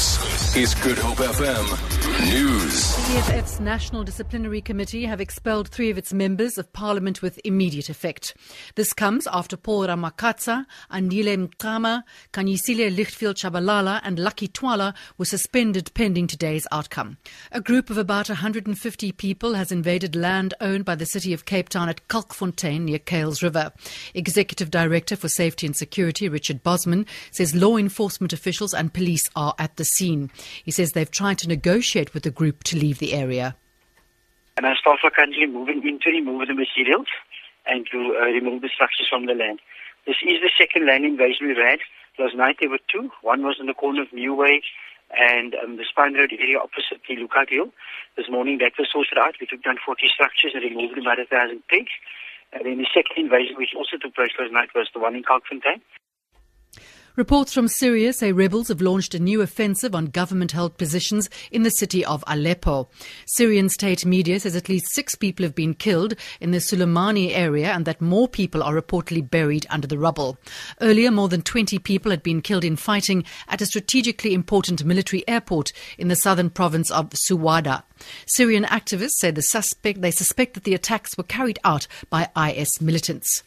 This is Good Hope FM News. The EFF's National Disciplinary Committee have expelled three of its members of parliament with immediate effect. This comes after Paul Ramakatsa, Andile Mngxitama, Khanyisile Litchfield Tshabalala, and Lucky Twala were suspended pending today's outcome. A group of about 150 people has invaded land owned by the city of Cape Town at Kalkfontein near Kuils River. Executive Director for Safety and Security, Richard Bosman, says law enforcement officials and police are at the scene. He says they've tried to negotiate with the group to leave the area. And our staff are currently moving in to remove the materials and to uh, remove the structures from the land. This is the second land invasion we've had. Last night there were two. One was in the corner of Newway and um, the Spine Road area opposite the Hill. This morning that was sorted out. We took down 40 structures and removed about a thousand pigs. And then the second invasion, which also took place last night, was the one in Kalkfontein. Reports from Syria say rebels have launched a new offensive on government held positions in the city of Aleppo. Syrian state media says at least six people have been killed in the Suleimani area and that more people are reportedly buried under the rubble. Earlier, more than 20 people had been killed in fighting at a strategically important military airport in the southern province of Suwayda. Syrian activists say the suspect, they suspect that the attacks were carried out by IS militants.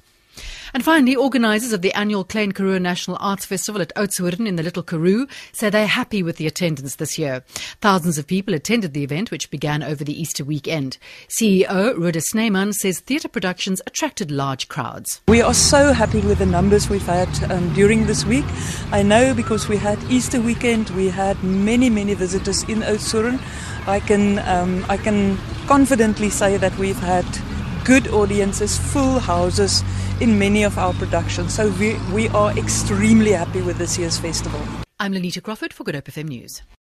And finally, organisers of the annual Klein Karoo National Arts Festival at Oudtshoorn in the Little Karoo say they're happy with the attendance this year. Thousands of people attended the event, which began over the Easter weekend. CEO Ruda Snyman says theatre productions attracted large crowds. We are so happy with the numbers we've had um, during this week. I know because we had Easter weekend, we had many, many visitors in Oudtshoorn. I can, um, I can confidently say that we've had good audiences, full houses in many of our productions. So we, we are extremely happy with this year's festival. I'm Lenita Crawford for Good Hope FM News.